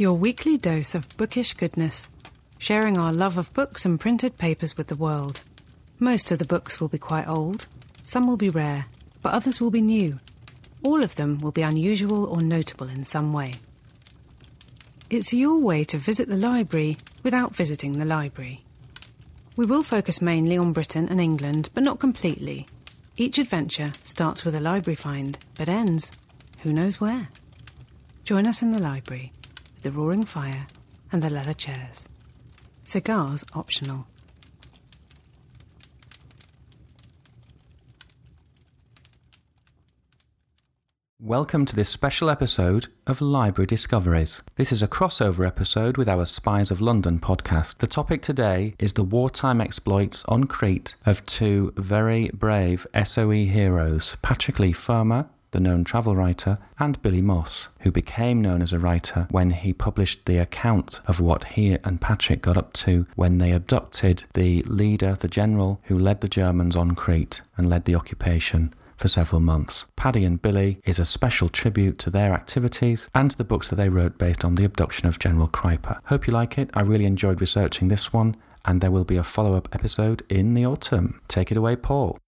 Your weekly dose of bookish goodness, sharing our love of books and printed papers with the world. Most of the books will be quite old, some will be rare, but others will be new. All of them will be unusual or notable in some way. It's your way to visit the library without visiting the library. We will focus mainly on Britain and England, but not completely. Each adventure starts with a library find, but ends who knows where. Join us in the library the roaring fire and the leather chairs. Cigars optional. Welcome to this special episode of Library Discoveries. This is a crossover episode with our Spies of London podcast. The topic today is the wartime exploits on Crete of two very brave SOE heroes, Patrick Leigh Fermor the known travel writer, and Billy Moss, who became known as a writer when he published the account of what he and Patrick got up to when they abducted the leader, the general who led the Germans on Crete and led the occupation for several months. Paddy and Billy is a special tribute to their activities and the books that they wrote based on the abduction of General Kreipe. Hope you like it. I really enjoyed researching this one, and there will be a follow up episode in the autumn. Take it away, Paul.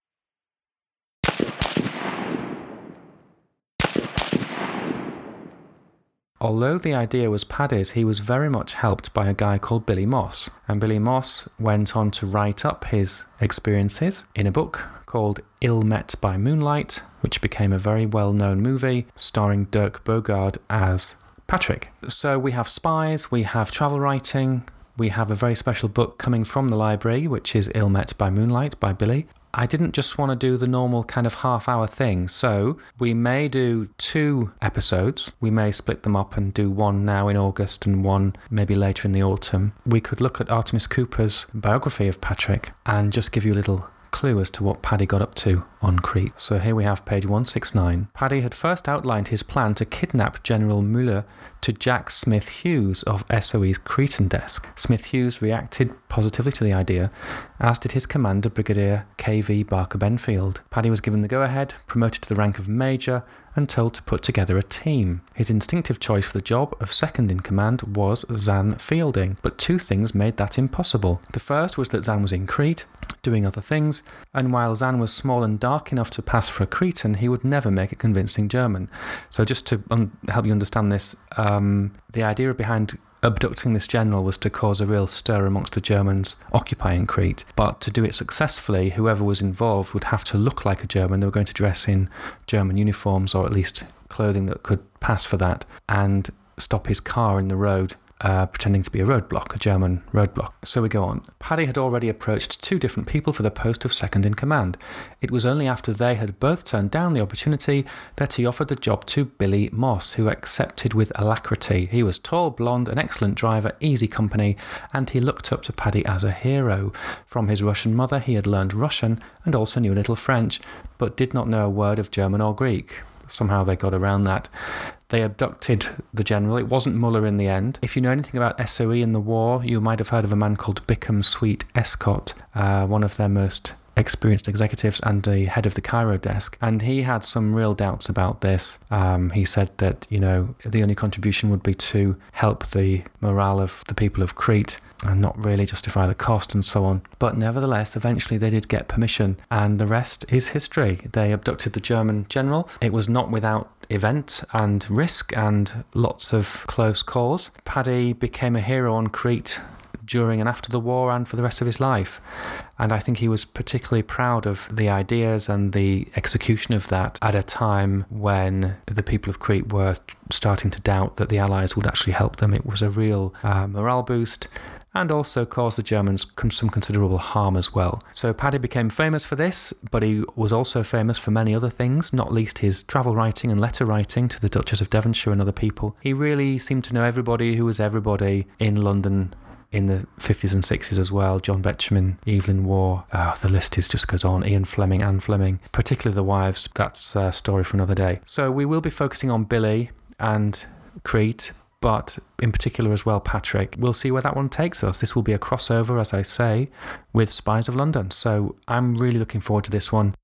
Although the idea was Paddy's, he was very much helped by a guy called Billy Moss. And Billy Moss went on to write up his experiences in a book called Ill Met by Moonlight, which became a very well known movie starring Dirk Bogarde as Patrick. So we have spies, we have travel writing, we have a very special book coming from the library, which is Ill Met by Moonlight by Billy. I didn't just want to do the normal kind of half hour thing. So we may do two episodes. We may split them up and do one now in August and one maybe later in the autumn. We could look at Artemis Cooper's biography of Patrick and just give you a little clue as to what Paddy got up to on Crete. So here we have page 169. Paddy had first outlined his plan to kidnap General Müller to Jack Smith Hughes of SOE's Cretan desk. Smith Hughes reacted positively to the idea, as did his commander, Brigadier K.V. Barker Benfield. Paddy was given the go ahead, promoted to the rank of Major, and told to put together a team. His instinctive choice for the job of second in command was Xan Fielding, but two things made that impossible. The first was that Xan was in Crete, doing other things, and while Xan was small and dark enough to pass for a Cretan, he would never make a convincing German. So, just to un- help you understand this, um, the idea behind abducting this general was to cause a real stir amongst the Germans occupying Crete. But to do it successfully, whoever was involved would have to look like a German. They were going to dress in German uniforms or at least clothing that could pass for that and stop his car in the road uh, pretending to be a roadblock, a German roadblock. So we go on. Paddy had already approached two different people for the post of second in command. It was only after they had both turned down the opportunity that he offered the job to Billy Moss, who accepted with alacrity. He was tall, blonde, an excellent driver, easy company, and he looked up to Paddy as a hero. From his Russian mother, he had learned Russian and also knew a little French, but did not know a word of German or Greek somehow they got around that. They abducted the general. It wasn't Muller in the end. If you know anything about SOE in the war, you might have heard of a man called Bickham Sweet Escott, uh, one of their most experienced executives and the head of the Cairo desk. And he had some real doubts about this. Um, he said that, you know, the only contribution would be to help the morale of the people of Crete and not really justify the cost and so on. But nevertheless, eventually they did get permission, and the rest is history. They abducted the German general. It was not without event and risk and lots of close calls. Paddy became a hero on Crete during and after the war and for the rest of his life. And I think he was particularly proud of the ideas and the execution of that at a time when the people of Crete were starting to doubt that the Allies would actually help them. It was a real uh, morale boost and also caused the Germans some considerable harm as well. So Paddy became famous for this, but he was also famous for many other things, not least his travel writing and letter writing to the Duchess of Devonshire and other people. He really seemed to know everybody who was everybody in London in the 50s and 60s as well. John Betjeman, Evelyn Waugh, uh, the list is just goes on. Ian Fleming, Anne Fleming, particularly the wives. That's a story for another day. So we will be focusing on Billy and Crete but in particular as well, Patrick. We'll see where that one takes us. This will be a crossover, as I say, with Spies of London. So I'm really looking forward to this one.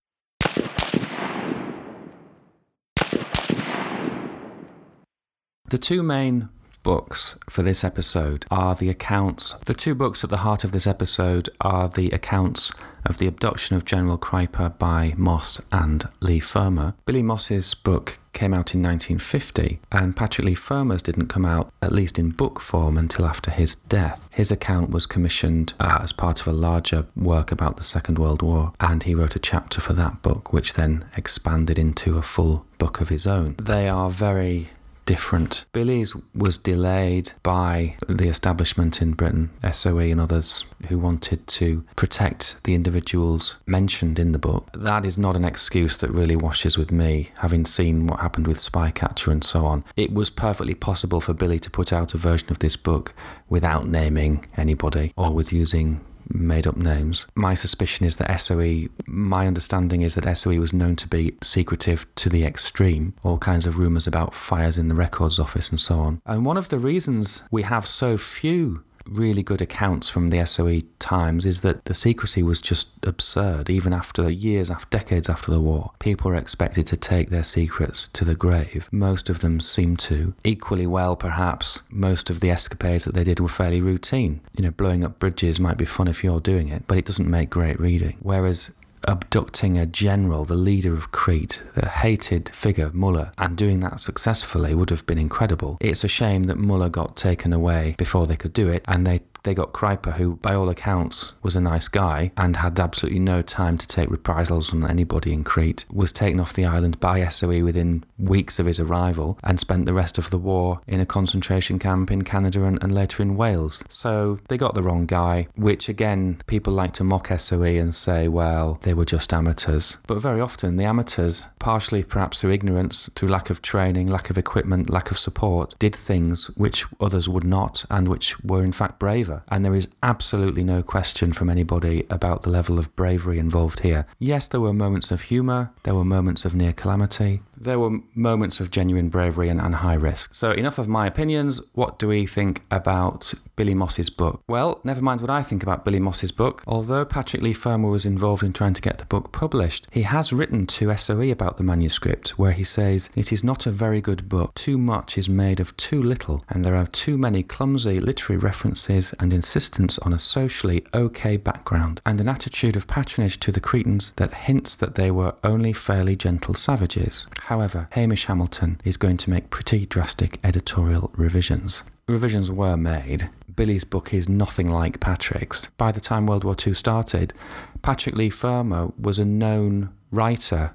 The two main books for this episode are the accounts. The two books at the heart of this episode are the accounts of the abduction of General Kreipe by Moss and Leigh Fermor. Billy Moss's book came out in 1950, and Patrick Lee Fermor's didn't come out, at least in book form, until after his death. His account was commissioned uh, as part of a larger work about the Second World War, and he wrote a chapter for that book, which then expanded into a full book of his own. They are very different. Billy's was delayed by the establishment in Britain, SOE and others who wanted to protect the individuals mentioned in the book. That is not an excuse that really washes with me, having seen what happened with Spycatcher and so on. It was perfectly possible for Billy to put out a version of this book without naming anybody or with using made up names. My suspicion is that SOE, my understanding is that SOE was known to be secretive to the extreme, all kinds of rumours about fires in the records office and so on. And one of the reasons we have so few really good accounts from the SOE times is that the secrecy was just absurd. Even after years, after decades after the war, people were expected to take their secrets to the grave. Most of them seemed to. Equally well, perhaps, most of the escapades that they did were fairly routine. You know, blowing up bridges might be fun if you're doing it, but it doesn't make great reading. Whereas abducting a general, the leader of Crete, the hated figure, Muller, and doing that successfully would have been incredible. It's a shame that Muller got taken away before they could do it, and they they got Kreipe, who by all accounts was a nice guy and had absolutely no time to take reprisals on anybody in Crete, was taken off the island by SOE within weeks of his arrival and spent the rest of the war in a concentration camp in Canada and, and later in Wales. So they got the wrong guy, which again, people like to mock SOE and say, well, they were just amateurs. But very often, the amateurs, partially perhaps through ignorance, through lack of training, lack of equipment, lack of support, did things which others would not and which were in fact And there is absolutely no question from anybody about the level of bravery involved here. Yes, there were moments of humour, there were moments of near calamity, there were moments of genuine bravery and, and, high risk. So, enough of my opinions. What do we think about Billy Moss's book? Well, never mind what I think about Billy Moss's book. Although Patrick Leigh Fermor was involved in trying to get the book published, he has written to SOE about the manuscript, where he says, It is not a very good book. Too much is made of too little, and there are too many clumsy literary references and insistence on a socially okay background, and an attitude of patronage to the Cretans that hints that they were only fairly gentle savages. However, Hamish Hamilton is going to make pretty drastic editorial revisions. Revisions were made. Billy's book is nothing like Patrick's. By the time World War II started, Patrick Leigh Fermor was a known writer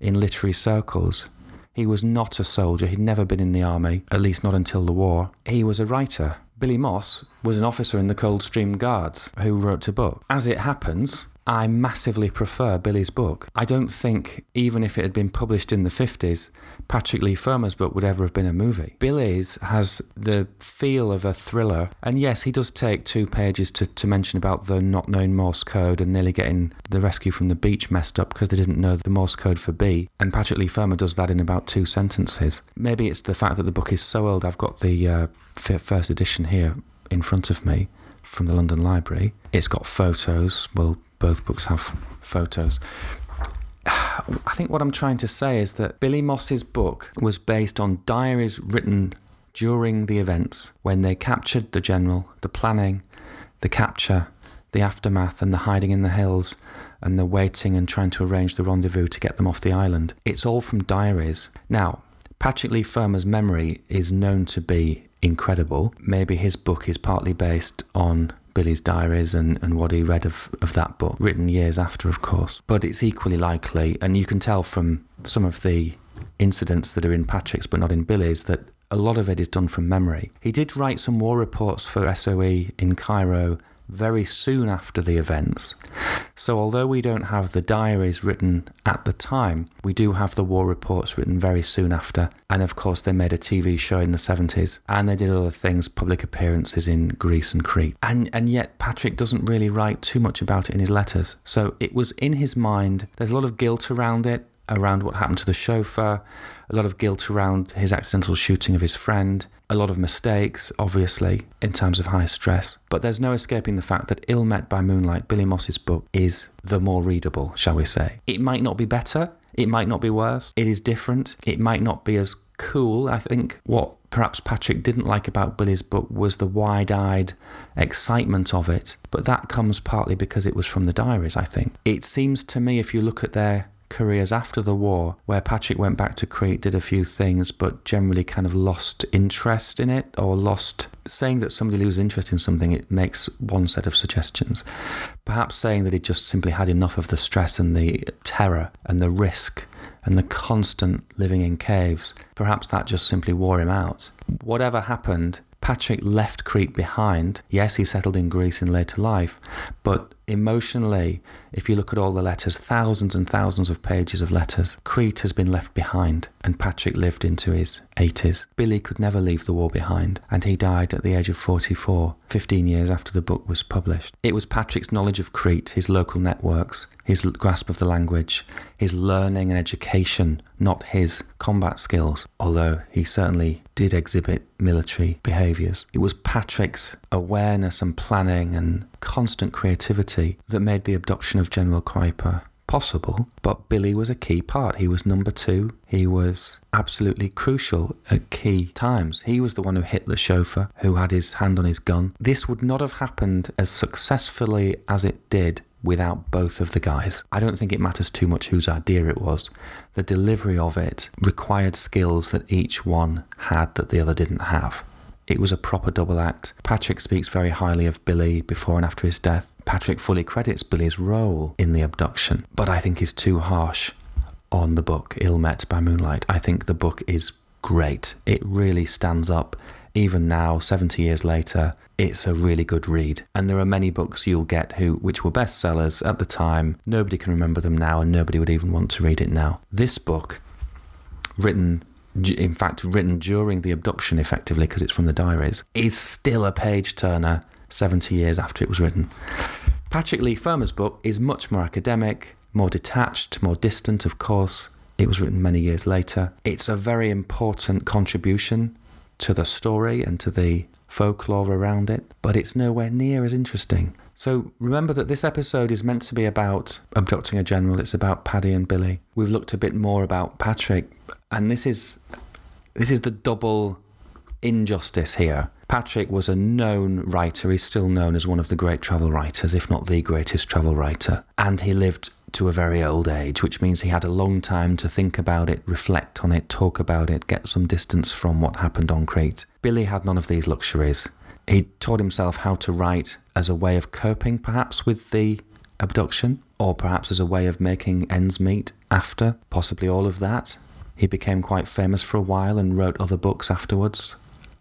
in literary circles. He was not a soldier, he'd never been in the army, at least not until the war. He was a writer. Billy Moss was an officer in the Coldstream Guards who wrote a book. As it happens, I massively prefer Billy's book. I don't think, even if it had been published in the 50s, Patrick Leigh Fermor's book would ever have been a movie. Billy's has the feel of a thriller, and yes, he does take two pages to, to mention about the not known Morse code and nearly getting the rescue from the beach messed up because they didn't know the Morse code for B. And Patrick Leigh Fermor does that in about two sentences. Maybe it's the fact that the book is so old. I've got the uh, first edition here in front of me from the London Library. It's got photos. Well, both books have photos. I think what I'm trying to say is that Billy Moss's book was based on diaries written during the events when they captured the general, the planning, the capture, the aftermath, and the hiding in the hills, and the waiting and trying to arrange the rendezvous to get them off the island. It's all from diaries. Now, Patrick Leigh Fermor's memory is known to be incredible. Maybe his book is partly based on Billy's diaries and, and what he read of, of that book, written years after, of course. But it's equally likely, and you can tell from some of the incidents that are in Patrick's but not in Billy's, that a lot of it is done from memory. He did write some war reports for SOE in Cairo very soon after the events. So, although we don't have the diaries written at the time, we do have the war reports written very soon after. And of course, they made a TV show in the 70s and they did other things, public appearances in Greece and Crete. And, and yet, Patrick doesn't really write too much about it in his letters. So, it was in his mind. There's a lot of guilt around it around what happened to the chauffeur, a lot of guilt around his accidental shooting of his friend, a lot of mistakes, obviously, in terms of high stress. But there's no escaping the fact that Ill Met by Moonlight, Billy Moss's book, is the more readable, shall we say. It might not be better, It might not be worse. It is different. It might not be as cool. I think what perhaps Patrick didn't like about Billy's book was the wide eyed excitement of it, but that comes partly because it was from the diaries, I think. It seems to me, if you look at their careers after the war, where Patrick went back to Crete, did a few things, but generally kind of lost interest in it or lost. Saying that somebody loses interest in something, it makes one set of suggestions. Perhaps saying that he just simply had enough of the stress and the terror and the risk and the constant living in caves, perhaps that just simply wore him out. Whatever happened, Patrick left Crete behind. Yes, he settled in Greece in later life, but emotionally, if you look at all the letters, thousands and thousands of pages of letters, Crete has been left behind, and Patrick lived into his 80s. Billy could never leave the war behind, and he died at the age of 44, 15 years after the book was published. It was Patrick's knowledge of Crete, his local networks, his grasp of the language, his learning and education, not his combat skills, although he certainly did exhibit military behaviours. It was Patrick's awareness and planning and constant creativity that made the abduction of General Kreipe possible, but Billy was a key part. He was number two. He was absolutely crucial at key times. He was the one who hit the chauffeur, who had his hand on his gun. This would not have happened as successfully as it did without both of the guys. I don't think it matters too much whose idea it was. The delivery of it required skills that each one had that the other didn't have. It was a proper double act. Patrick speaks very highly of Billy before and after his death. Patrick fully credits Billy's role in the abduction, but I think is too harsh on the book Ill Met by Moonlight. I think the book is great. It really stands up. Even now, 70 years later, it's a really good read. And there are many books you'll get who which were bestsellers at the time. Nobody can remember them now and nobody would even want to read it now. This book, written in fact, written during the abduction, effectively, because it's from the diaries, is still a page turner 70 years after it was written. Patrick Leigh Fermor's book is much more academic, more detached, more distant, of course. It was written many years later. It's a very important contribution to the story and to the folklore around it, but it's nowhere near as interesting. So remember that this episode is meant to be about abducting a general. It's about Paddy and Billy. We've looked a bit more about Patrick, and this is this is the double injustice here. Patrick was a known writer. He's still known as one of the great travel writers, if not the greatest travel writer. And he lived to a very old age, which means he had a long time to think about it, reflect on it, talk about it, get some distance from what happened on Crete. Billy had none of these luxuries. He taught himself how to write as a way of coping, perhaps, with the abduction, or perhaps as a way of making ends meet after, possibly all of that. He became quite famous for a while and wrote other books afterwards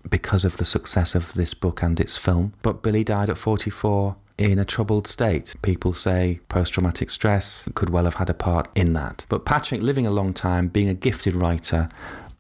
because of the success of this book and its film. But Billy died at 44 in a troubled state. People say post traumatic stress could well have had a part in that. But Patrick, living a long time, being a gifted writer,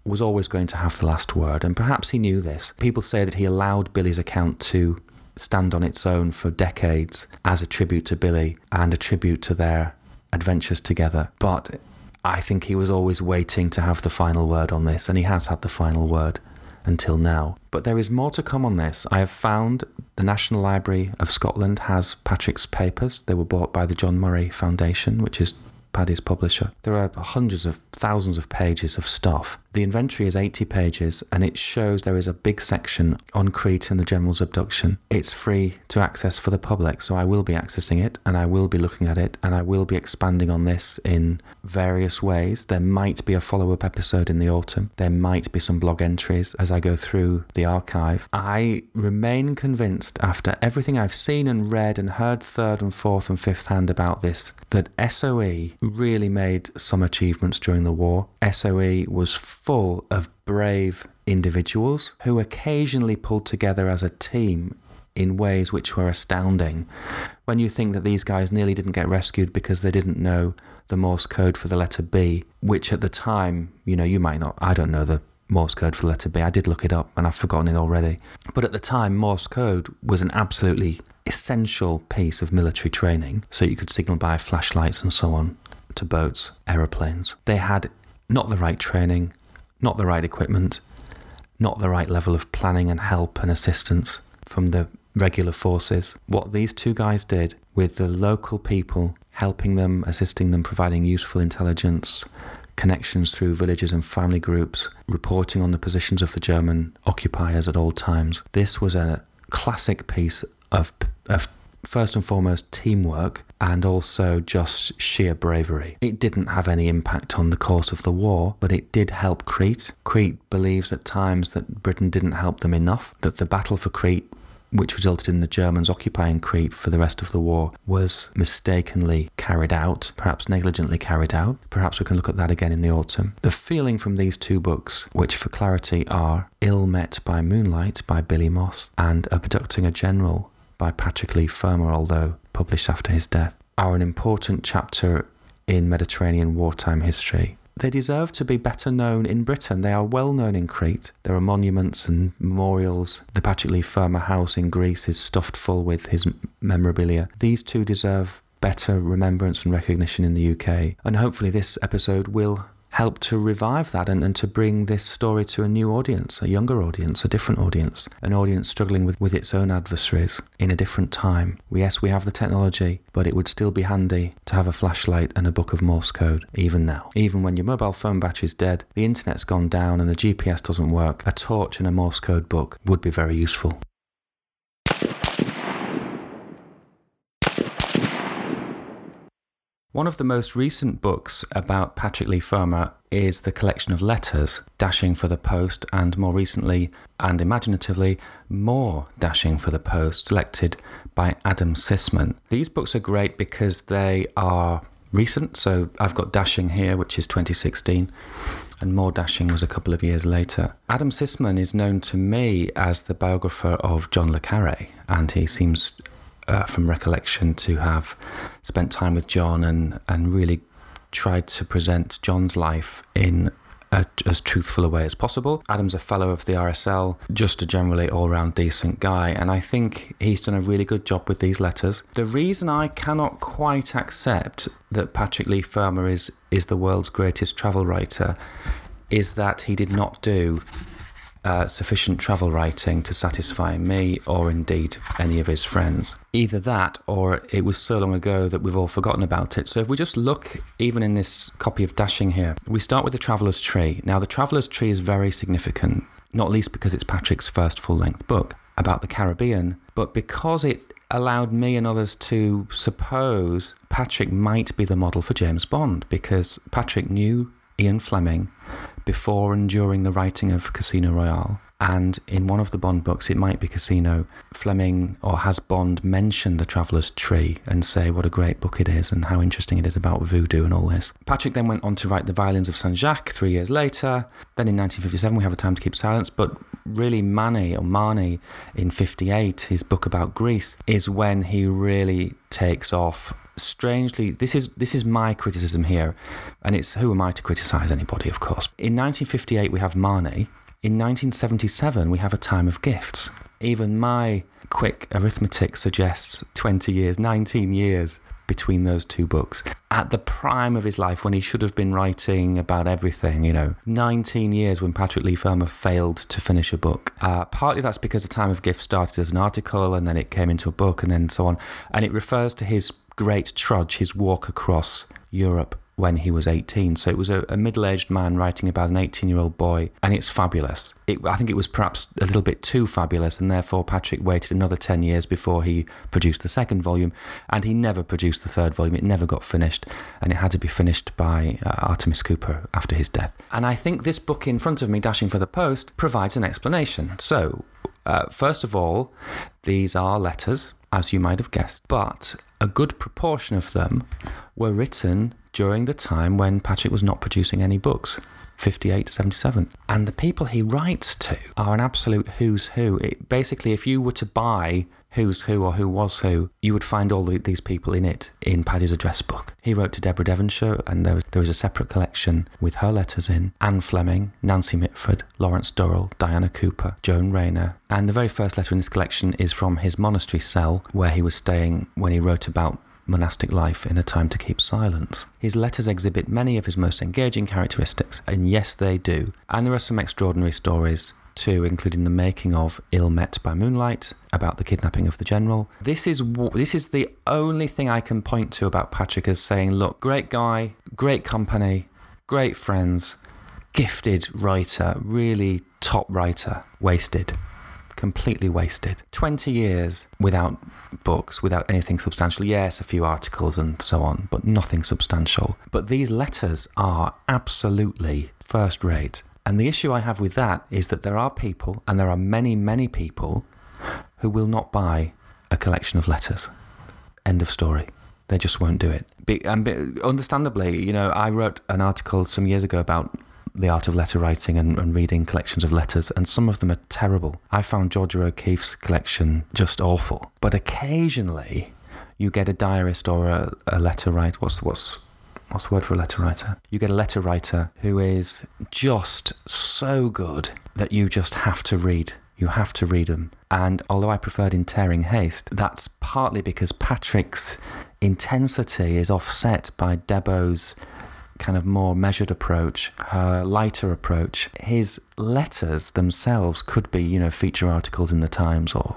was always going to have the last word, and perhaps he knew this. People say that he allowed Billy's account to stand on its own for decades as a tribute to Billy and a tribute to their adventures together. But I think he was always waiting to have the final word on this, and he has had the final word until now. But there is more to come on this. I have found the National Library of Scotland has Patrick's papers. They were bought by the John Murray Foundation, which is Paddy's publisher. There are hundreds of thousands of pages of stuff. The inventory is 80 pages and it shows there is a big section on Crete and the General's abduction. It's free to access for the public, so I will be accessing it and I will be looking at it and I will be expanding on this in various ways. There might be a follow up episode in the autumn. There might be some blog entries as I go through the archive. I remain convinced after everything I've seen and read and heard third and fourth and fifth hand about this that SOE really made some achievements during the war. SOE was full of brave individuals who occasionally pulled together as a team in ways which were astounding. When you think that these guys nearly didn't get rescued because they didn't know the Morse code for the letter B, which at the time, you know, you might not, I don't know the Morse code for the letter B. I did look it up and I've forgotten it already. But at the time, Morse code was an absolutely essential piece of military training. So you could signal by flashlights and so on to boats, aeroplanes. They had not the right training, not the right equipment, not the right level of planning and help and assistance from the regular forces. What these two guys did with the local people helping them, assisting them, providing useful intelligence, connections through villages and family groups, reporting on the positions of the German occupiers at all times. This was a classic piece of, of first and foremost teamwork and also just sheer bravery. It didn't have any impact on the course of the war, but it did help Crete. Crete believes at times that Britain didn't help them enough, that the battle for Crete which resulted in the Germans occupying Crete for the rest of the war, was mistakenly carried out, perhaps negligently carried out. Perhaps we can look at that again in the autumn. The feeling from these two books, which for clarity are Ill Met by Moonlight by Billy Moss and Abducting a General by Patrick Leigh Fermor, although published after his death, are an important chapter in Mediterranean wartime history. They deserve to be better known in Britain. They are well known in Crete. There are monuments and memorials. The Patrick Leigh Fermor house in Greece is stuffed full with his memorabilia. These two deserve better remembrance and recognition in the UK. And hopefully, this episode will help to revive that and, and to bring this story to a new audience, a younger audience, a different audience, an audience struggling with, with its own adversaries in a different time. Yes, we have the technology, but it would still be handy to have a flashlight and a book of Morse code, even now. Even when your mobile phone battery is dead, the internet's gone down, and the GPS doesn't work, a torch and a Morse code book would be very useful. One of the most recent books about Patrick Leigh Fermor is the collection of letters, Dashing for the Post, and more recently and imaginatively, More Dashing for the Post, selected by Adam Sisman. These books are great because they are recent, so I've got Dashing here, which is 2016 and More Dashing was a couple of years later. Adam Sisman is known to me as the biographer of John Le Carre, and he seems uh, from recollection to have spent time with John and, and really tried to present John's life in a, as truthful a way as possible. Adam's a fellow of the RSL, just a generally all round decent guy, and I think he's done a really good job with these letters. The reason I cannot quite accept that Patrick Leigh Fermor is, is the world's greatest travel writer is that he did not do uh, sufficient travel writing to satisfy me or indeed any of his friends. Either that or it was so long ago that we've all forgotten about it. So if we just look, even in this copy of Dashing here, we start with the Traveller's Tree. Now, the Traveller's Tree is very significant, not least because it's Patrick's first full length book about the Caribbean, but because it allowed me and others to suppose Patrick might be the model for James Bond because Patrick knew Ian Fleming before and during the writing of Casino Royale. And in one of the Bond books, it might be Casino, Fleming or has Bond mention the Traveller's Tree and say what a great book it is and how interesting it is about voodoo and all this. Patrick then went on to write The Violins of Saint Jacques three years later. Then in 1957, we have A Time to Keep Silence. But really, Mani or Mani in 58, his book about Greece, is when he really takes off strangely this is this is my criticism here and it's who am i to criticize anybody of course? In 1958 we have Mani in 1977 we have a time of gifts. Even my quick arithmetic suggests 20 years 19 years between those two books. At the prime of his life when he should have been writing about everything you know 19 years when patrick leigh fermor failed to finish a book. Uh, partly that's because the time of gifts started as an article and then it came into a book and then so on. And it refers to his great trudge, his walk across Europe when he was 18. So it was a, a middle aged man writing about an 18 year old boy, and it's fabulous. It, I think it was perhaps a little bit too fabulous, and therefore Patrick waited another 10 years before he produced the second volume, and he never produced the third volume. It never got finished, and it had to be finished by uh, Artemis Cooper after his death. And I think this book in front of me, Dashing for the Post, provides an explanation. So, uh, first of all, these are letters, as you might have guessed, but a good proportion of them were written during the time when Patrick was not producing any books. 58 to 77. And the people he writes to are an absolute who's who. It, basically, if you were to buy Who's Who or Who Was Who, you would find all these people in it in Paddy's address book. He wrote to Deborah Devonshire, and there was, there was a separate collection with her letters in Anne Fleming, Nancy Mitford, Lawrence Durrell, Diana Cooper, Joan Rayner. And the very first letter in this collection is from his monastery cell where he was staying when he wrote about monastic life in a time to keep silence. His letters exhibit many of his most engaging characteristics, and yes, they do. And there are some extraordinary stories two, including the making of Ill Met by Moonlight, about the kidnapping of the general. This is this is the only thing I can point to about Patrick as saying, look, great guy, great company, great friends, gifted writer, really top writer, wasted completely wasted. 20 years without books, without anything substantial. Yes, a few articles and so on, but nothing substantial. But these letters are absolutely first rate. And the issue I have with that is that there are people, and there are many, many people, who will not buy a collection of letters. End of story. They just won't do it. Be, and be, understandably, you know, I wrote an article some years ago about the art of letter writing and, and, reading collections of letters, and some of them are terrible. I found Georgia O'Keeffe's collection just awful. But occasionally, you get a diarist or a, a letter writer. What's what's what's the word for a letter writer? You get a letter writer who is just so good that you just have to read. You have to read them. And although I preferred In Tearing Haste, that's partly because Patrick's intensity is offset by Debo's kind of more measured approach, her lighter approach. His letters themselves could be, you know, feature articles in the Times or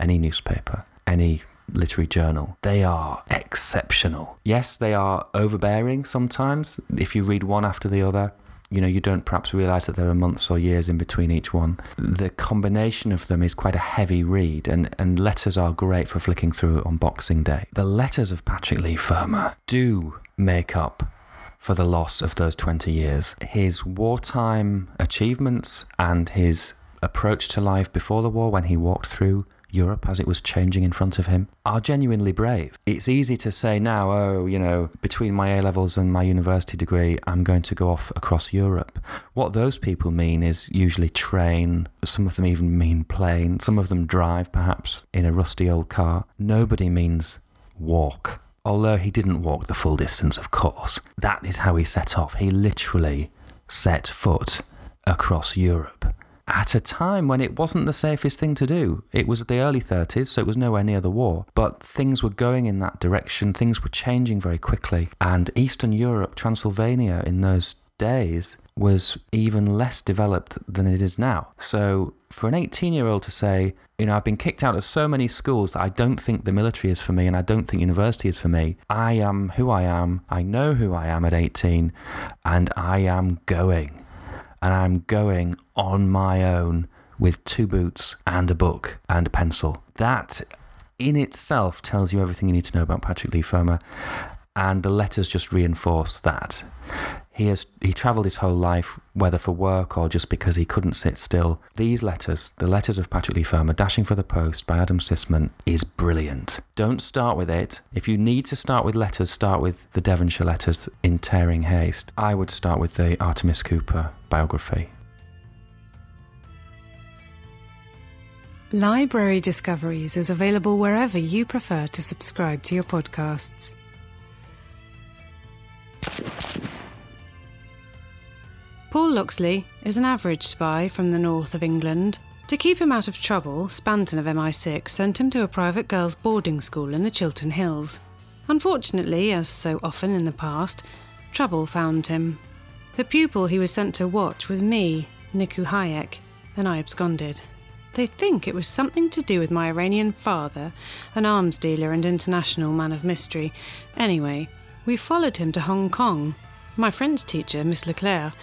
any newspaper, any literary journal. They are exceptional. Yes, they are overbearing sometimes. If you read one after the other, you know, you don't perhaps realize that there are months or years in between each one. The combination of them is quite a heavy read, and, and letters are great for flicking through on Boxing Day. The letters of Patrick Leigh Fermor do make up for the loss of those 20 years. His wartime achievements and his approach to life before the war when he walked through Europe as it was changing in front of him are genuinely brave. It's easy to say now, oh, you know, between my A levels and my university degree, I'm going to go off across Europe. What those people mean is usually train, some of them even mean plane, some of them drive perhaps in a rusty old car. Nobody means walk although he didn't walk the full distance, of course, that is how he set off. He literally set foot across Europe at a time when it wasn't the safest thing to do. It was the early 30s, so it was nowhere near the war, but things were going in that direction. Things were changing very quickly, and Eastern Europe, Transylvania in those days, was even less developed than it is now. So for an 18 year old to say, you know, I've been kicked out of so many schools that I don't think the military is for me and I don't think university is for me. I am who I am. I know who I am at 18 and I am going. And I'm going on my own with two boots and a book and a pencil. That in itself tells you everything you need to know about Patrick Leigh Fermor. And the letters just reinforce that. He has he travelled his whole life, whether for work or just because he couldn't sit still. These letters, the letters of Patrick Leigh Fermor, Dashing for the Post by Adam Sisman, is brilliant. Don't start with it. If you need to start with letters, start with the Devonshire letters in tearing haste. I would start with the Artemis Cooper biography. Library Discoveries is available wherever you prefer to subscribe to your podcasts. Paul Loxley is an average spy from the north of England. To keep him out of trouble, Spanton of MI6 sent him to a private girls' boarding school in the Chiltern Hills. Unfortunately, as so often in the past, trouble found him. The pupil he was sent to watch was me, Niku Hayek, and I absconded. They think it was something to do with my Iranian father, an arms dealer and international man of mystery. Anyway, we followed him to Hong Kong. My friend's teacher, Miss Leclerc,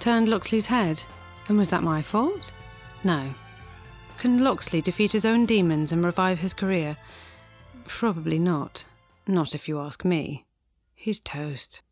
turned Loxley's head. And was that my fault? No. Can Loxley defeat his own demons and revive his career? Probably not. Not if you ask me. He's toast.